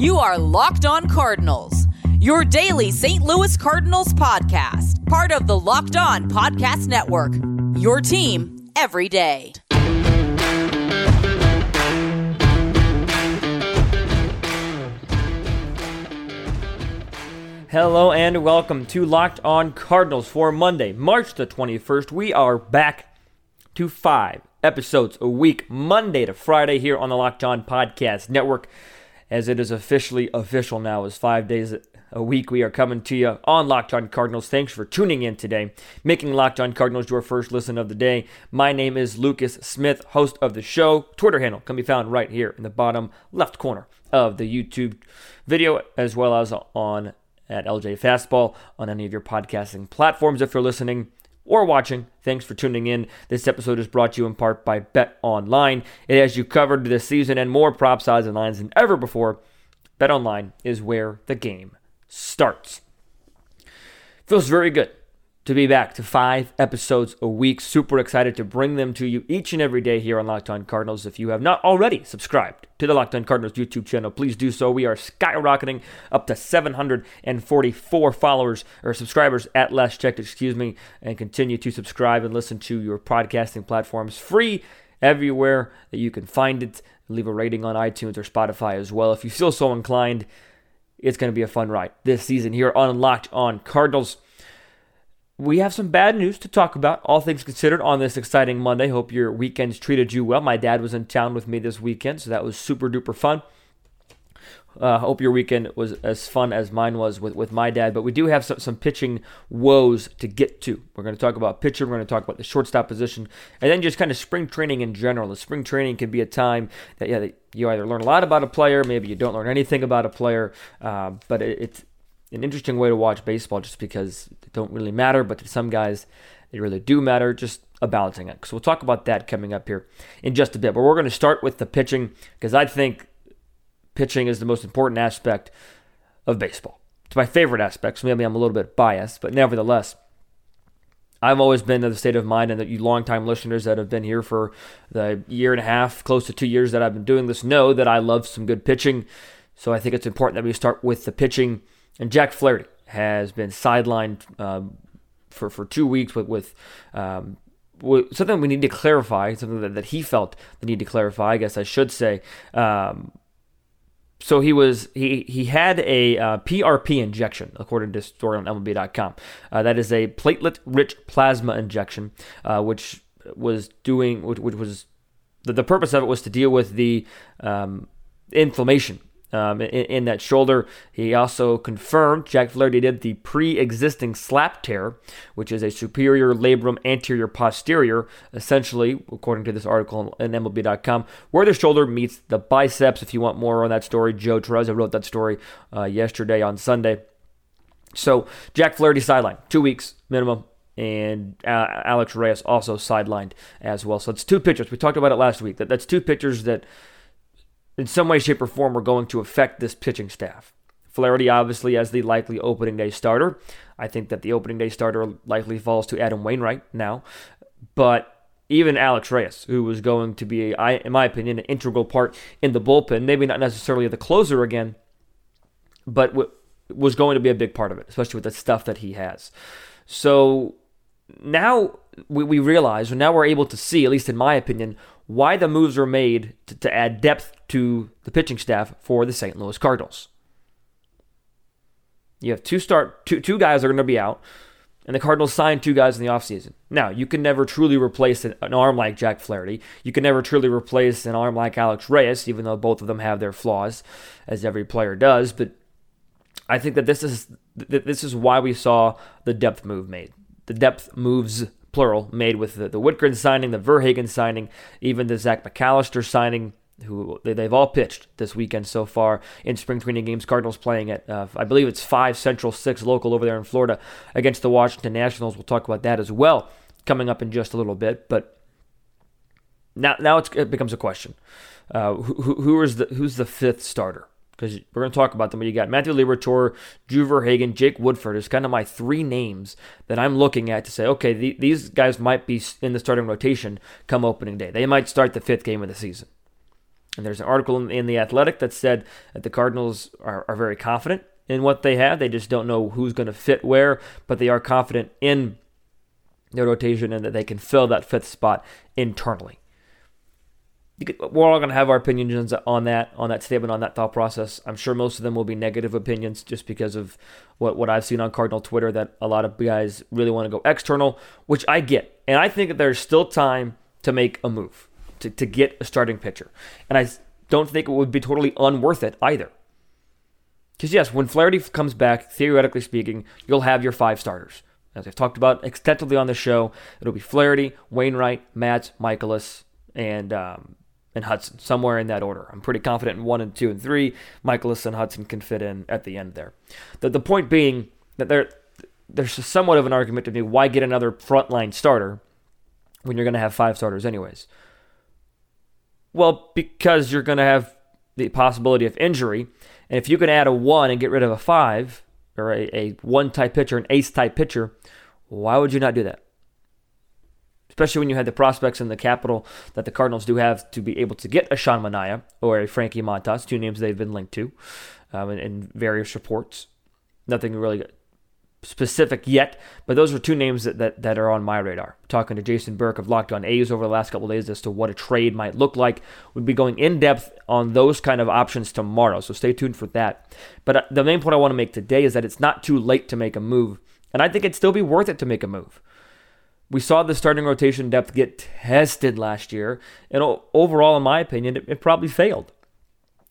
You are Locked On Cardinals, your daily St. Louis Cardinals podcast, part of the Locked On Podcast Network. Your team every day. Hello and welcome to Locked On Cardinals for Monday, March the 21st. We are back to five episodes a week, Monday to Friday, here on the Locked On Podcast Network, as it is officially official now, as five days a week we are coming to you on Locked On Cardinals. Thanks for tuning in today, making Locked On Cardinals your first listen of the day. My name is Lucas Smith, host of the show. Twitter handle can be found right here in the bottom left corner of the YouTube video, as well as on at LJ Fastball on any of your podcasting platforms if you're listening or watching. Thanks for tuning in. This episode is brought to you in part by Bet Online. It has you covered this season and more prop size and lines than ever before. Bet Online is where the game starts. Feels very good to be back to five episodes a week. Super excited to bring them to you each and every day here on Locked On Cardinals. If you have not already subscribed to the Locked On Cardinals YouTube channel, please do so. We are skyrocketing up to 744 followers or subscribers at last checked, excuse me, and continue to subscribe and listen to your podcasting platforms free everywhere that you can find it. Leave a rating on iTunes or Spotify as well. If you feel so inclined, it's going to be a fun ride this season here on Locked On Cardinals we have some bad news to talk about, all things considered, on this exciting Monday. Hope your weekends treated you well. My dad was in town with me this weekend, so that was super duper fun. Uh, hope your weekend was as fun as mine was with, with my dad. But we do have some, some pitching woes to get to. We're going to talk about pitcher. We're going to talk about the shortstop position, and then just kind of spring training in general. The spring training can be a time that yeah that you either learn a lot about a player, maybe you don't learn anything about a player. Uh, but it, it's an interesting way to watch baseball just because they don't really matter, but to some guys, they really do matter. Just a balancing act. So we'll talk about that coming up here in just a bit. But we're going to start with the pitching because I think pitching is the most important aspect of baseball. It's my favorite aspect, so maybe I'm a little bit biased, but nevertheless, I've always been of the state of mind, and that you longtime listeners that have been here for the year and a half, close to two years that I've been doing this, know that I love some good pitching. So I think it's important that we start with the pitching and Jack Flaherty has been sidelined um, for, for two weeks with, with um, something we need to clarify, something that, that he felt the need to clarify, I guess I should say. Um, so he was he he had a uh, PRP injection, according to story on MLB.com. Uh, that is a platelet-rich plasma injection, uh, which was doing which, which was the, the, purpose of it was to deal with the um, inflammation um, in, in, that shoulder. He also confirmed Jack Flaherty did the pre-existing slap tear, which is a superior labrum anterior posterior, essentially, according to this article in MLB.com, where the shoulder meets the biceps. If you want more on that story, Joe Trezza wrote that story uh, yesterday on Sunday. So Jack Flaherty sidelined, two weeks minimum, and uh, Alex Reyes also sidelined as well. So it's two pitchers. We talked about it last week. That that's two pitchers that in some way, shape, or form are going to affect this pitching staff. Flaherty, obviously, as the likely opening day starter. I think that the opening day starter likely falls to Adam Wainwright now. But even Alex Reyes, who was going to be, in my opinion, an integral part in the bullpen, maybe not necessarily the closer again, but was going to be a big part of it, especially with the stuff that he has. So now we, we realize, or now we're able to see, at least in my opinion, why the moves were made to, to add depth to the pitching staff for the St. Louis Cardinals. You have two start two two guys are going to be out, and the Cardinals signed two guys in the offseason. Now, you can never truly replace an, an, arm like Jack Flaherty. You can never truly replace an arm like Alex Reyes, even though both of them have their flaws, as every player does. But I think that this is that this is why we saw the depth move made. The depth moves plural, made with the, the Wittgren signing, the Verhagen signing, even the Zach McAllister signing, who they've all pitched this weekend so far in spring training games. Cardinals playing at, uh, I believe it's five Central, six local over there in Florida against the Washington Nationals. We'll talk about that as well coming up in just a little bit. But now, now it becomes a question: uh, who, who is the who's the fifth starter? Because we're going to talk about them. But you got Matthew Liberatore, Drew Verhagen, Jake Woodford It's kind of my three names that I'm looking at to say, okay, the, these guys might be in the starting rotation come opening day. They might start the fifth game of the season. And there's an article in, in The Athletic that said that the Cardinals are, are very confident in what they have. They just don't know who's going to fit where, but they are confident in their rotation and that they can fill that fifth spot internally. We're all going to have our opinions on that, on that statement, on that thought process. I'm sure most of them will be negative opinions just because of what, what I've seen on Cardinal Twitter that a lot of guys really want to go external, which I get. And I think that there's still time to make a move, to, to get a starting pitcher. And I don't think it would be totally unworth it either. Because, yes, when Flaherty comes back, theoretically speaking, you'll have your five starters. As I've talked about extensively on the show, it'll be Flaherty, Wainwright, Matz, Mikolas, and um, and Hudson, somewhere in that order. I'm pretty confident in one and two and three. Mikolas and Hudson can fit in at the end there. The, the point being that there there's somewhat of an argument to me why get another frontline starter when you're going to have five starters anyways. Well, because you're going to have the possibility of injury, and if you can add a one and get rid of a five or a, a one type pitcher, an ace type pitcher, why would you not do that? Especially when you had the prospects and the capital that the Cardinals do have to be able to get a Sean Manaea or a Frankie Montas, two names they've been linked to um, in, in various reports. Nothing really specific yet, but those are two names that, that, that are on my radar. Talking to Jason Burke of Locked On A's over the last couple days as to what a trade might look like. We'll be going in depth on those kind of options tomorrow, so stay tuned for that. But uh, the main point I want to make today is that it's not too late to make a move, and I think it'd still be worth it to make a move. We saw the starting rotation depth get tested last year, and overall, in my opinion, it, it probably failed.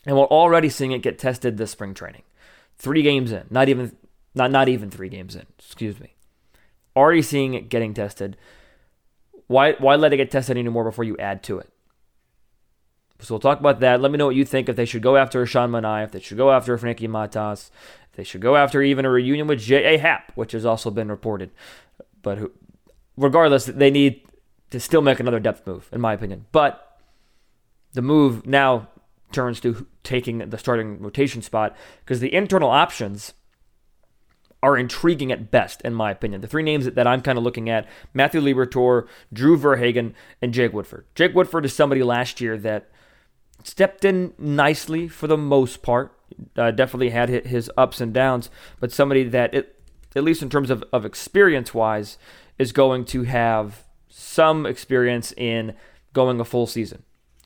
And we're already seeing it get tested this spring training. Three games in, not even not not even three games in. Excuse me. Already seeing it getting tested. Why why let it get tested anymore before you add to it? So we'll talk about that. Let me know what you think if they should go after Sean Manaea, if they should go after Frankie Montas, if they should go after even a reunion with J.A. Happ, which has also been reported. But who, regardless, they need to still make another depth move, in my opinion. But the move now turns to taking the starting rotation spot because the internal options are intriguing at best, in my opinion. The three names that, I'm kind of looking at Matthew Liberatore, Drew Verhagen, and Jake Woodford. Jake Woodford is somebody last year that stepped in nicely for the most part. Uh, definitely had his ups and downs, but somebody that, it, at least in terms of, of experience wise, is going to have some experience in going a full season.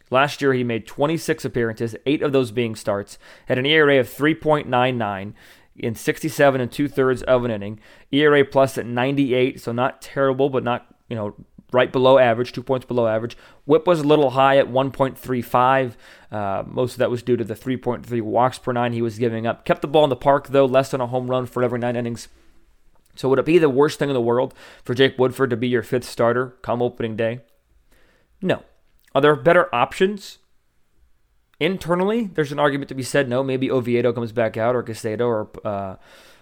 Last year, he made 26 appearances, eight of those being starts, had an ERA of 3.99, in 67 and two thirds of an inning. ERA plus at 98, so not terrible, but not you know right below average, two points below average. Whip was a little high at 1.35. Uh, most of that was due to the 3.3 walks per nine he was giving up. Kept the ball in the park though, less than a home run for every nine innings. So would it be the worst thing in the world for Jake Woodford to be your fifth starter come opening day? No. Are there better options? Internally, there's an argument to be said. No, maybe Oviedo comes back out, or Caicedo, or uh,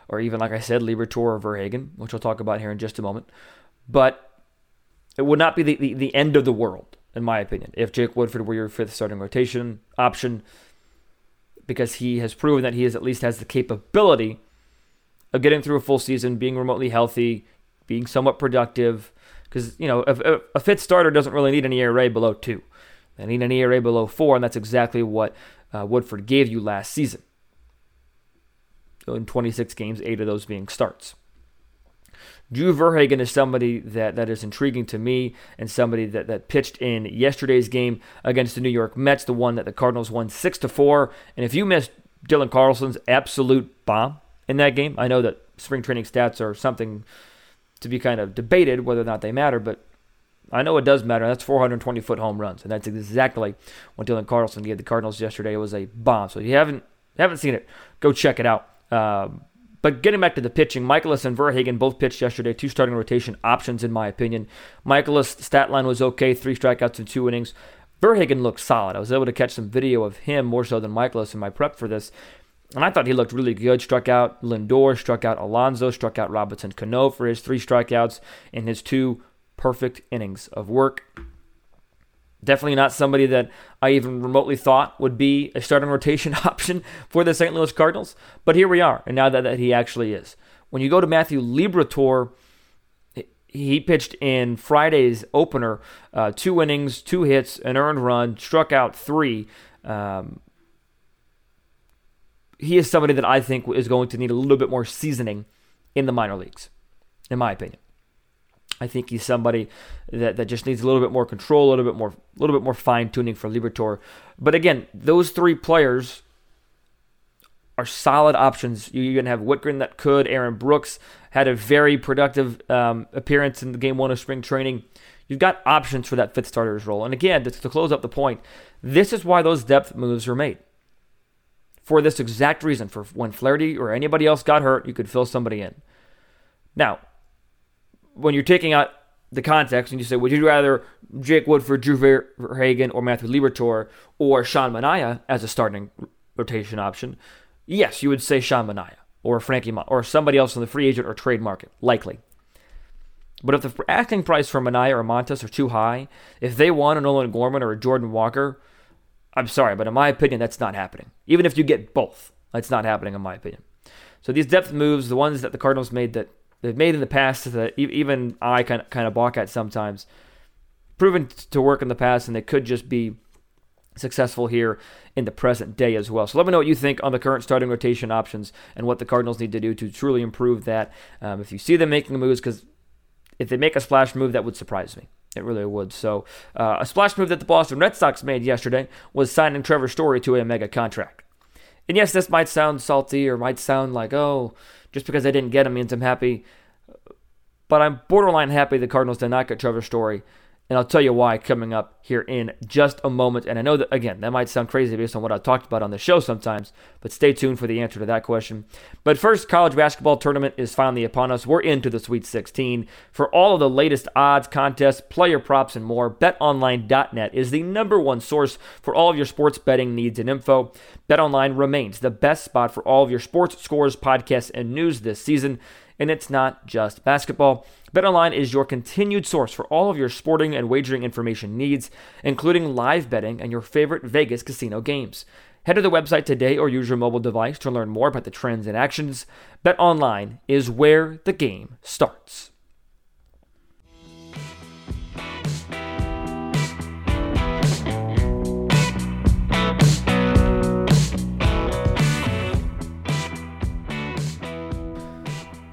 or even like I said, Liberatore or Verhagen, which we'll talk about here in just a moment. But it would not be the, the, the end of the world, in my opinion, if Jake Woodford were your fifth starting rotation option, because he has proven that he is, at least has the capability of getting through a full season, being remotely healthy, being somewhat productive. Because you know, a, a fifth starter doesn't really need an ERA below two. They need an ERA below four, and that's exactly what uh, Woodford gave you last season. In 26 games, eight of those being starts. Drew Verhagen is somebody that, that is intriguing to me and somebody that, that pitched in yesterday's game against the New York Mets, the one that the Cardinals won 6 to 4. And if you missed Dylan Carlson's absolute bomb in that game, I know that spring training stats are something to be kind of debated whether or not they matter, but I know it does matter. That's 420 foot home runs, and that's exactly what Dylan Carlson gave the Cardinals yesterday. It was a bomb. So if you haven't haven't seen it, go check it out. Um, but getting back to the pitching, Mikolas and Verhagen both pitched yesterday. Two starting rotation options, in my opinion. Mikolas' stat line was okay, three strikeouts in two innings. Verhagen looked solid. I was able to catch some video of him more so than Mikolas in my prep for this. And I thought he looked really good. Struck out Lindor, struck out Alonso, struck out Robinson Cano for his three strikeouts in his two perfect innings of work. Definitely not somebody that I even remotely thought would be a starting rotation option for the St. Louis Cardinals. But here we are, and now that, that he actually is. When you go to Matthew Liberatore, he pitched in Friday's opener, uh, two innings, two hits, an earned run, struck out three. Um, he is somebody that I think is going to need a little bit more seasoning in the minor leagues, in my opinion. I think he's somebody that, that just needs a little bit more control, a little bit more, a little bit more fine tuning for Liberatore. But again, those three players are solid options. You're going to have Wittgren that could. Aaron Brooks had a very productive um, appearance in the game one of spring training. You've got options for that fifth starter's role. And again, to close up the point, this is why those depth moves were made. For this exact reason, for when Flaherty or anybody else got hurt, you could fill somebody in. Now, when you're taking out the context and you say, would you rather Jake Woodford, Drew Verhagen, or Matthew Liberatore, or Sean Manaea as a starting rotation option? Yes, you would say Sean Manaea or Frankie Mon- or somebody else in the free agent or trade market, likely. But if the asking price for Manaea or Montas are too high, if they want a Nolan Gorman or a Jordan Walker, I'm sorry, but in my opinion, that's not happening. Even if you get both, that's not happening in my opinion. So these depth moves, the ones that the Cardinals made that they've made in the past that even I kind of, kind of balk at sometimes, proven to work in the past, and they could just be successful here in the present day as well. So let me know what you think on the current starting rotation options and what the Cardinals need to do to truly improve that. Um, if you see them making moves, because if they make a splash move, that would surprise me. It really would. So, uh, a splash move that the Boston Red Sox made yesterday was signing Trevor Story to a mega contract. And yes, this might sound salty or might sound like, oh, just because I didn't get him means I'm happy. But I'm borderline happy the Cardinals did not get Trevor Story and I'll tell you why coming up here in just a moment. And I know that, again, that might sound crazy based on what I've talked about on the show sometimes, but stay tuned for the answer to that question. But first, college basketball tournament is finally upon us. We're into the Sweet 16. For all of the latest odds, contests, player props, and more, betonline.net is the number one source for all of your sports betting needs and info. BetOnline remains the best spot for all of your sports scores, podcasts, and news this season. And it's not just basketball. BetOnline is your continued source for all of your sporting and wagering information needs, including live betting and your favorite Vegas casino games. Head to the website today or use your mobile device to learn more about the trends and actions. BetOnline is where the game starts.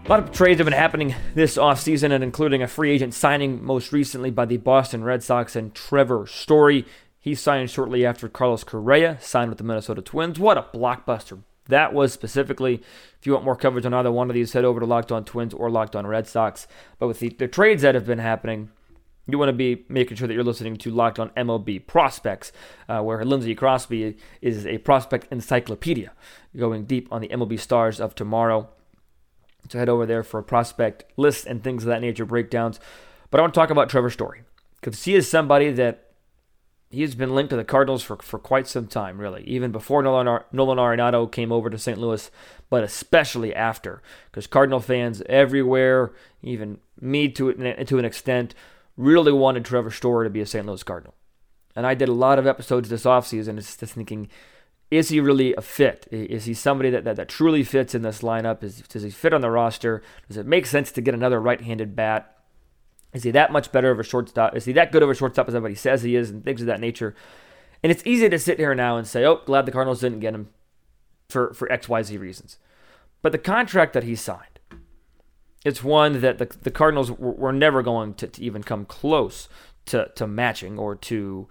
A lot of trades have been happening this offseason, and including a free agent signing most recently by the Boston Red Sox and Trevor Story. He signed shortly after Carlos Correa signed with the Minnesota Twins. What a blockbuster that was specifically. If you want more coverage on either one of these, head over to Locked On Twins or Locked On Red Sox. But with the, the trades that have been happening, you want to be making sure that you're listening to Locked On MLB Prospects, uh, where Lindsey Crosby is a prospect encyclopedia, going deep on the MLB stars of tomorrow. So head over there for prospect lists and things of that nature, breakdowns. But I want to talk about Trevor Story because he is somebody that he has been linked to the Cardinals for, for quite some time, really, even before Nolan, Nolan Arenado came over to St. Louis, but especially after, because Cardinal fans everywhere, even me to, to an extent, really wanted Trevor Story to be a St. Louis Cardinal. And I did a lot of episodes this offseason just thinking, is he really a fit? Is he somebody that, that, that truly fits in this lineup? Is, does he fit on the roster? Does it make sense to get another right handed bat? Is he that much better of a shortstop? Is he that good of a shortstop as everybody says he is and things of that nature? And it's easy to sit here now and say, oh, glad the Cardinals didn't get him for, for XYZ reasons. But the contract that he signed, it's one that the, the Cardinals were, were never going to, to even come close to, to matching or to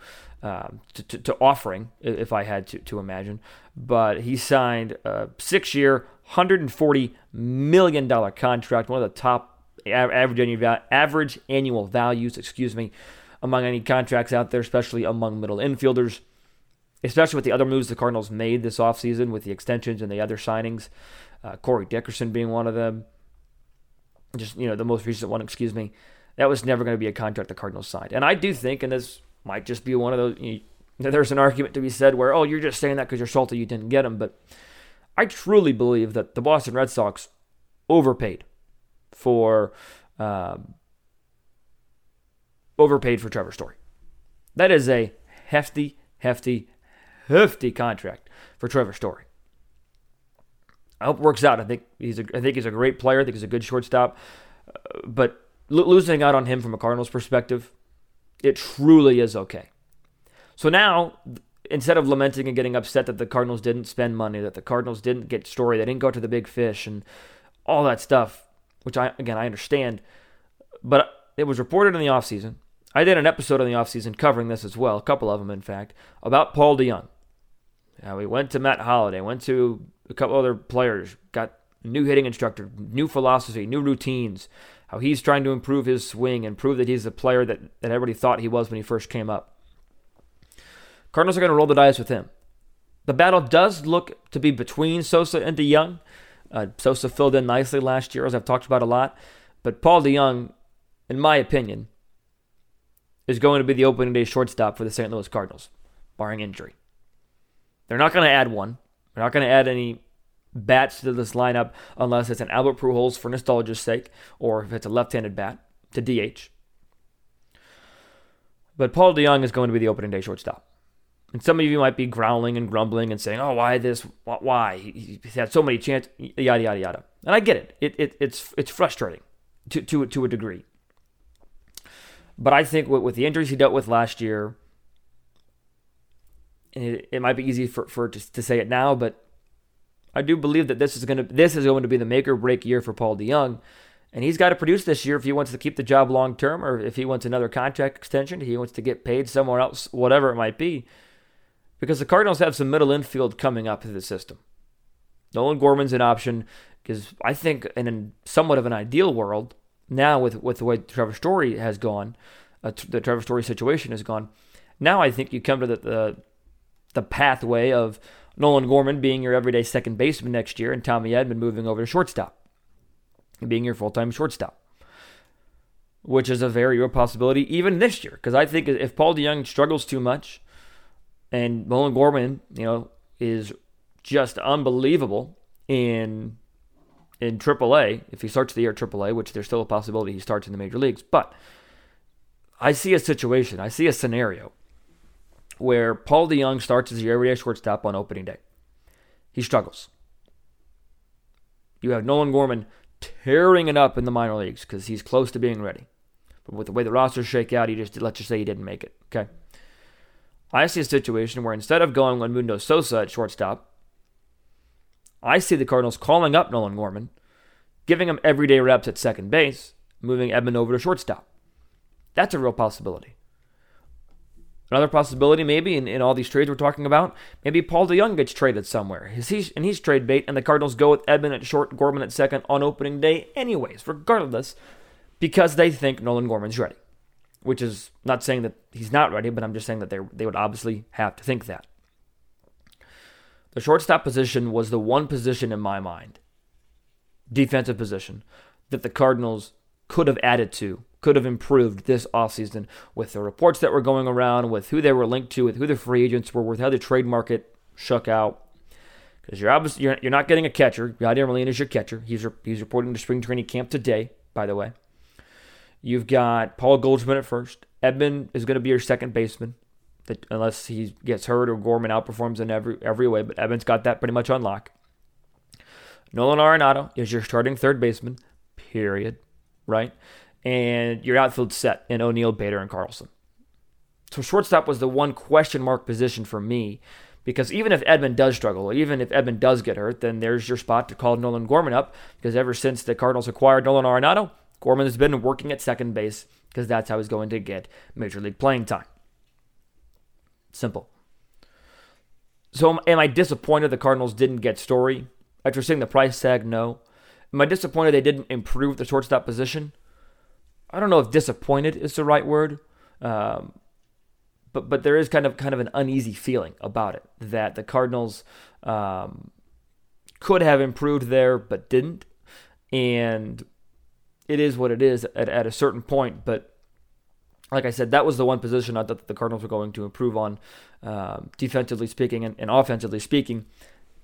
um, to, to, to, offering, if I had to, to imagine. But he signed a six year, $140 million contract, one of the top average annual, average annual values, excuse me, among any contracts out there, especially among middle infielders, especially with the other moves the Cardinals made this offseason with the extensions and the other signings, uh, Corey Dickerson being one of them. Just, you know, the most recent one, excuse me. That was never going to be a contract the Cardinals signed. And I do think, and this might just be one of those. You there's an argument to be said where, oh, you're just saying that because you're salty you didn't get him. But I truly believe that the Boston Red Sox overpaid for um, overpaid for Trevor Story. That is a hefty, hefty, hefty contract for Trevor Story. I hope it works out. I think he's a, I think he's a great player. I think he's a good shortstop. Uh, but lo- losing out on him from a Cardinals perspective it truly is okay. So now, instead of lamenting and getting upset that the Cardinals didn't spend money, that the Cardinals didn't get story, they didn't go to the big fish, and all that stuff, which I again I understand, but it was reported in the offseason. I did an episode in the offseason covering this as well, a couple of them in fact, about Paul DeJong. How he went to Matt Holliday, went to a couple other players, got new hitting instructor, new philosophy, new routines, how he's trying to improve his swing and prove that he's the player that, that everybody thought he was when he first came up. Cardinals are going to roll the dice with him. The battle does look to be between Sosa and DeJong. Uh, Sosa filled in nicely last year, as I've talked about a lot. But Paul DeJong, in my opinion, is going to be the opening day shortstop for the St. Louis Cardinals, barring injury. They're not going to add one. They're not going to add any bats to this lineup unless it's an Albert Pujols for nostalgia's sake, or if it's a left-handed bat to DH. But Paul DeJong is going to be the opening day shortstop. And some of you might be growling and grumbling and saying, "Oh, why this? Why he's had so many chances?" Yada yada yada. And I get it. It, it it's it's frustrating to to to a degree. But I think with, with the injuries he dealt with last year, it, it might be easy for for to, to say it now, but I do believe that this is going to this is going to be the make or break year for Paul DeJong, And he's got to produce this year if he wants to keep the job long term or if he wants another contract extension, he wants to get paid somewhere else, whatever it might be because the Cardinals have some middle infield coming up to the system. Nolan Gorman's an option because I think in somewhat of an ideal world now with with the way Trevor Story has gone, uh, the Trevor Story situation has gone. Now I think you come to the, the the pathway of Nolan Gorman being your everyday second baseman next year and Tommy Edman moving over to shortstop, being your full time shortstop, which is a very real possibility even this year. Because I think if Paul DeJong struggles too much and Nolan Gorman, you know, is just unbelievable in in AAA. If he starts the year at AAA, which there's still a possibility he starts in the major leagues, but I see a situation, I see a scenario where Paul DeJong starts as your everyday shortstop on opening day. He struggles. You have Nolan Gorman tearing it up in the minor leagues because he's close to being ready. But with the way the rosters shake out, he just let's just say he didn't make it. Okay. I see a situation where instead of going on Mundo Sosa at shortstop, I see the Cardinals calling up Nolan Gorman, giving him everyday reps at second base, moving Edman over to shortstop. That's a real possibility. Another possibility, maybe, in, in all these trades we're talking about, maybe Paul DeJong gets traded somewhere. He's, and he's trade bait, and the Cardinals go with Edman at short, Gorman at second on opening day, anyways, regardless, because they think Nolan Gorman's ready which is not saying that he's not ready, but I'm just saying that they they would obviously have to think that. The shortstop position was the one position in my mind, defensive position, that the Cardinals could have added to, could have improved this offseason with the reports that were going around, with who they were linked to, with who the free agents were, with how the trade market shook out. Because you're obviously you're, you're not getting a catcher. Yadier Molina is your catcher. He's he's reporting to spring training camp today, by the way. You've got Paul Goldschmidt at first. Edman is going to be your second baseman, unless he gets hurt or Gorman outperforms in every every way. But Edman's got that pretty much on lock. Nolan Arenado is your starting third baseman. Period. Right, and your outfield set in O'Neill, Bader, and Carlson. So shortstop was the one question mark position for me because even if Edman does struggle, even if Edman does get hurt, then there's your spot to call Nolan Gorman up because ever since the Cardinals acquired Nolan Arenado, Gorman has been working at second base because that's how he's going to get major league playing time. Simple. So, am I disappointed the Cardinals didn't get Story? After seeing the price tag, no. Am I disappointed they didn't improve the shortstop position? I don't know if disappointed is the right word, um, but but there is kind of kind of an uneasy feeling about it that the Cardinals um, could have improved there but didn't, and it is what it is at, at a certain point. But like I said, that was the one position I thought the Cardinals were going to improve on, um, defensively speaking and, and offensively speaking.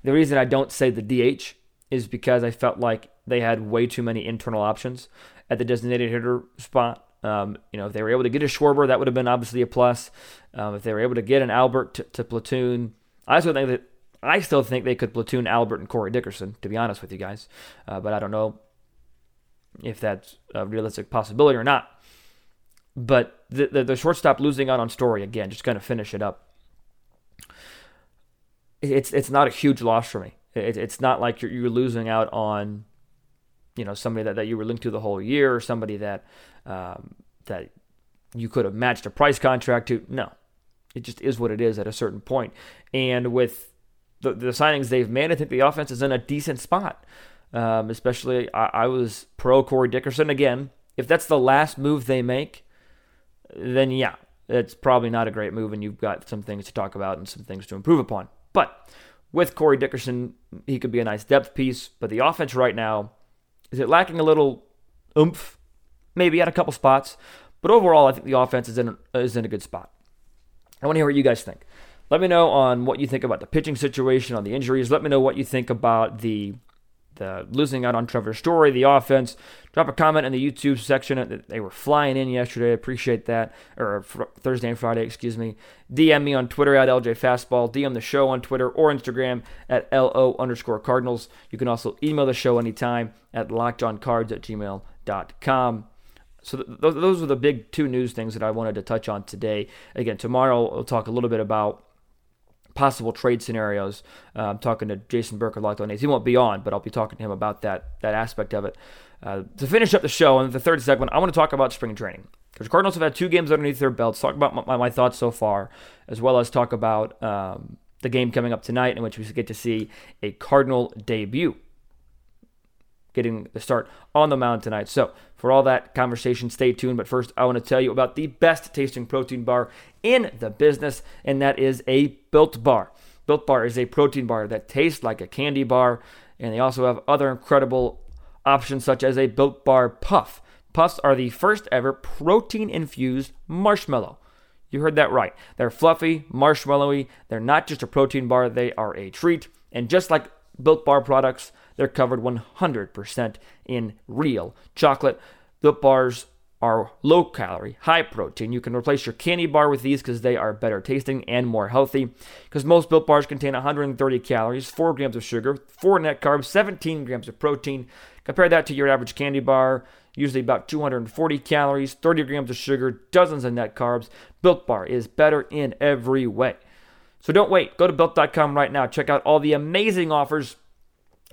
The reason I don't say the DH is because I felt like they had way too many internal options at the designated hitter spot. Um, you know, if they were able to get a Schwarber, that would have been obviously a plus. Um, if they were able to get an Albert to, to platoon, I still think that I still think they could platoon Albert and Corey Dickerson. To be honest with you guys, uh, but I don't know if that's a realistic possibility or not. But the, the, the shortstop losing out on Story again, just kind of finish it up. it's it's not a huge loss for me. It, it's not like you're, you're losing out on, you know, somebody that, that you were linked to the whole year or somebody that um, that you could have matched a price contract to. No, it just is what it is at a certain point. And with the, the signings they've made, I think the offense is in a decent spot. Um, especially, I, I was pro Corey Dickerson again. If that's the last move they make, then yeah, it's probably not a great move, and you've got some things to talk about and some things to improve upon. But with Corey Dickerson, he could be a nice depth piece. But the offense right now, is it lacking a little oomph? Maybe at a couple spots. But overall, I think the offense is in, is in a good spot. I want to hear what you guys think. Let me know on what you think about the pitching situation, on the injuries. Let me know what you think about the the losing out on Trevor Story, the offense. Drop a comment in the YouTube section. They were flying in yesterday. Appreciate that. Or uh, fr- Thursday and Friday, excuse me. DM me on Twitter at LJ Fastball. DM the show on Twitter or Instagram at LO underscore Cardinals. You can also email the show anytime at lockedoncards at gmail.com. So th- those are the big two news things that I wanted to touch on today. Again, tomorrow we'll talk a little bit about possible trade scenarios. Uh, I'm talking to Jason Burke of Locked On A's. He won't be on, but I'll be talking to him about that that aspect of it. Uh, to finish up the show, in the third segment, I want to talk about spring training. Because Cardinals have had two games underneath their belts. Talk about my, my thoughts so far, as well as talk about um, the game coming up tonight, in which we get to see a Cardinal debut getting the start on the mound tonight. So, for all that conversation, stay tuned. But first, I want to tell you about the best tasting protein bar in the business, and that is a Built Bar. Built Bar is a protein bar that tastes like a candy bar, and they also have other incredible options such as a Built Bar Puff. Puffs are the first ever protein infused marshmallow. You heard that right. They're fluffy, marshmallowy. They're not just a protein bar, they are a treat. And just like Built Bar products, they're covered 100% in real chocolate. The Bars are low calorie, high protein. You can replace your candy bar with these because they are better tasting and more healthy. Because most Built Bars contain 130 calories, 4 grams of sugar, 4 net carbs, 17 grams of protein. Compare that to your average candy bar, usually about 240 calories, 30 grams of sugar, dozens of net carbs. Built Bar is better in every way. So don't wait. Go to built.com right now. Check out all the amazing offers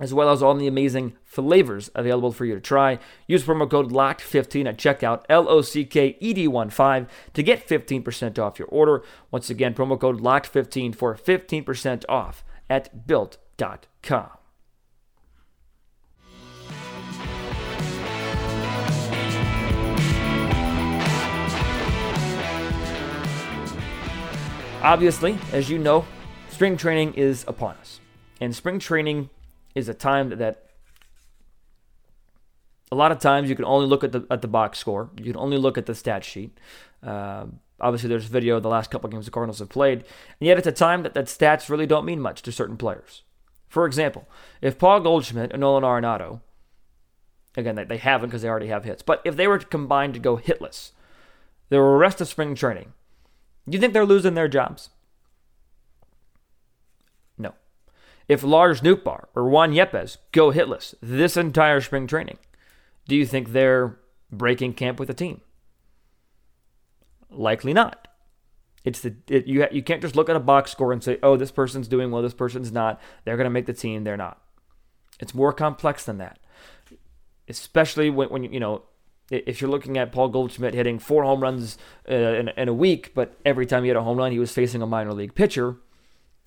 as well as all the amazing flavors available for you to try. Use promo code LOCKED15 at checkout, L O C K E D 1 5, to get 15% off your order. Once again, promo code LOCKED15 for 15% off at built.com. Obviously, as you know, spring training is upon us. And spring training is a time that a lot of times you can only look at the at the box score. You can only look at the stat sheet. Uh, obviously, there's video of the last couple of games the Cardinals have played, and yet it's a time that, that stats really don't mean much to certain players. For example, if Paul Goldschmidt and Nolan Arenado, again, they, they haven't because they already have hits, but if they were combined to go hitless, the rest of spring training, you think they're losing their jobs? If Lars Nootbaar or Juan Yepez go hitless this entire spring training, do you think they're breaking camp with the team? Likely not. It's the it, you you can't just look at a box score and say, "Oh, this person's doing well, this person's not. They're going to make the team, they're not." It's more complex than that. Especially when when you know if you're looking at Paul Goldschmidt hitting four home runs uh, in, in a week, but every time he hit a home run, he was facing a minor league pitcher.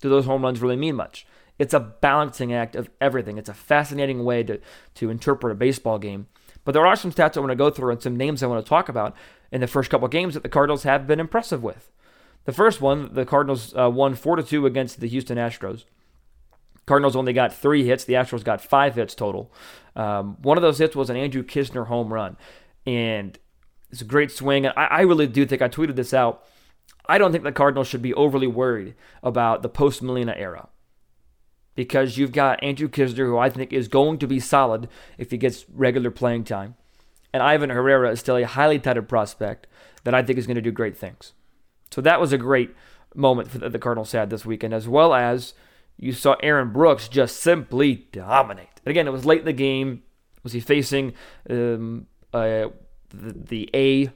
Do those home runs really mean much? It's a balancing act of everything. It's a fascinating way to, to interpret a baseball game. But there are some stats I want to go through and some names I want to talk about in the first couple games that the Cardinals have been impressive with. The first one, the Cardinals uh, won 4 to 2 against the Houston Astros. Cardinals only got three hits. The Astros got five hits total. Um, one of those hits was an Andrew Knizner home run. And it's a great swing. I, I really do think I tweeted this out. I don't think the Cardinals should be overly worried about the post Molina era because you've got Andrew Knizner, who I think is going to be solid if he gets regular playing time. And Ivan Herrera is still a highly touted prospect that I think is going to do great things. So that was a great moment that the Cardinals had this weekend, as well as you saw Aaron Brooks just simply dominate. Again, it was late in the game. Was he facing um, uh, the, the A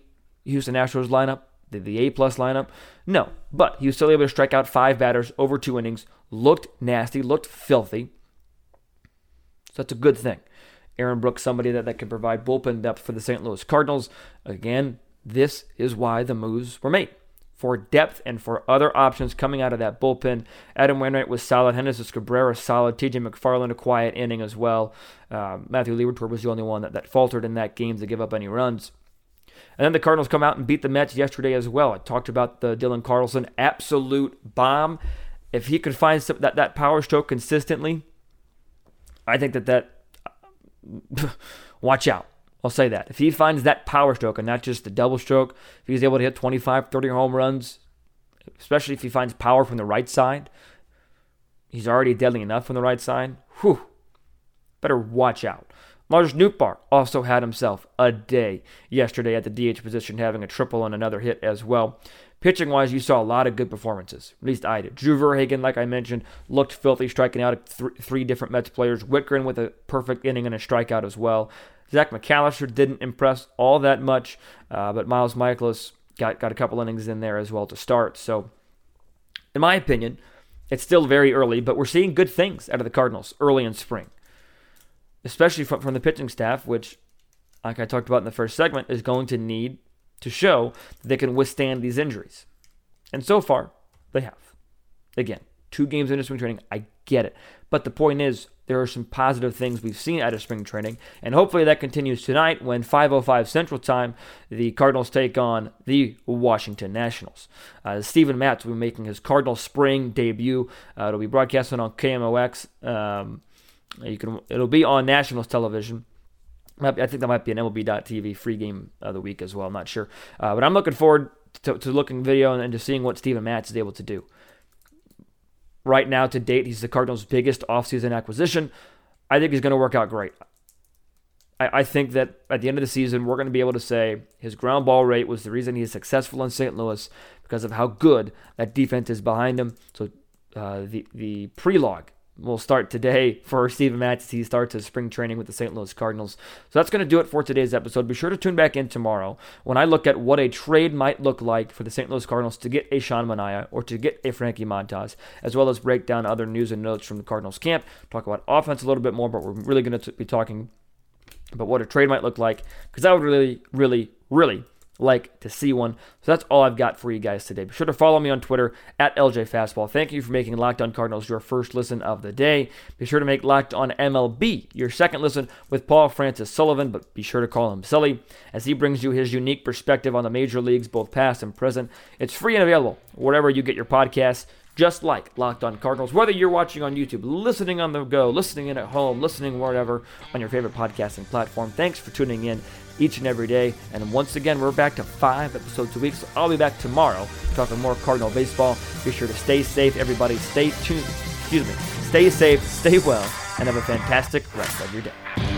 Houston Astros lineup? The, the A plus lineup? No, but he was still able to strike out five batters over two innings, looked nasty, looked filthy. So that's a good thing. Aaron Brooks, somebody that, that can provide bullpen depth for the St. Louis Cardinals. Again, this is why the moves were made. For depth and for other options coming out of that bullpen. Adam Wainwright was solid. Genesis Cabrera solid. TJ McFarland a quiet inning as well. Uh, Matthew Liberatore was the only one that, that faltered in that game to give up any runs. And then the Cardinals come out and beat the Mets yesterday as well. I talked about the Dylan Carlson absolute bomb. If he could find some, that, that power stroke consistently, I think that that watch out. I'll say that. If he finds that power stroke and not just the double stroke, if he's able to hit 25, 30 home runs, especially if he finds power from the right side, he's already deadly enough from the right side. Whew. Better watch out. Lars Nootbaar also had himself a day yesterday at the DH position, having a triple and another hit as well. Pitching wise, you saw a lot of good performances. At least I did. Drew Verhagen, like I mentioned, looked filthy, striking out th- three different Mets players. Wittgren with a perfect inning and a strikeout as well. Zach McAllister didn't impress all that much, uh, but Miles Mikolas got, got a couple innings in there as well to start. So, in my opinion, it's still very early, but we're seeing good things out of the Cardinals early in spring, especially from, from the pitching staff, which, like I talked about in the first segment, is going to need to show that they can withstand these injuries. And so far, they have. Again, two games into spring training, I get it. But the point is, there are some positive things we've seen out of spring training, and hopefully that continues tonight when 5:05 Central Time, the Cardinals take on the Washington Nationals. Uh, Steven Matz will be making his Cardinal spring debut. Uh, it'll be broadcasted on KMOX. Um, you can, it'll be on Nationals television. I think that might be an MLB.TV free game of the week as well. I'm not sure. Uh, but I'm looking forward to, to looking video and, and to seeing what Steven Matz is able to do. Right now, to date, he's the Cardinals' biggest offseason acquisition. I think he's going to work out great. I, I think that at the end of the season, we're going to be able to say his ground ball rate was the reason he's successful in St. Louis because of how good that defense is behind him. So uh, the the pre-log will start today for Steven Matz. He starts his spring training with the St. Louis Cardinals. So that's going to do it for today's episode. Be sure to tune back in tomorrow when I look at what a trade might look like for the St. Louis Cardinals to get a Sean Manaea or to get a Frankie Montas, as well as break down other news and notes from the Cardinals camp. Talk about offense a little bit more, but we're really going to be talking about what a trade might look like because I would really, really, really like to see one. So that's all I've got for you guys today. Be sure to follow me on Twitter at LJ Fastball. Thank you for making Locked On Cardinals your first listen of the day. Be sure to make Locked On MLB your second listen with Paul Francis Sullivan, but be sure to call him Silly as he brings you his unique perspective on the major leagues, both past and present. It's free and available wherever you get your podcasts just like Locked On Cardinals. Whether you're watching on YouTube, listening on the go, listening in at home, listening wherever on your favorite podcasting platform, thanks for tuning in each and every day. And once again, we're back to five episodes a week. So I'll be back tomorrow talking more Cardinal baseball. Be sure to stay safe, everybody. Stay tuned. Excuse me. Stay safe, stay well, and have a fantastic rest of your day.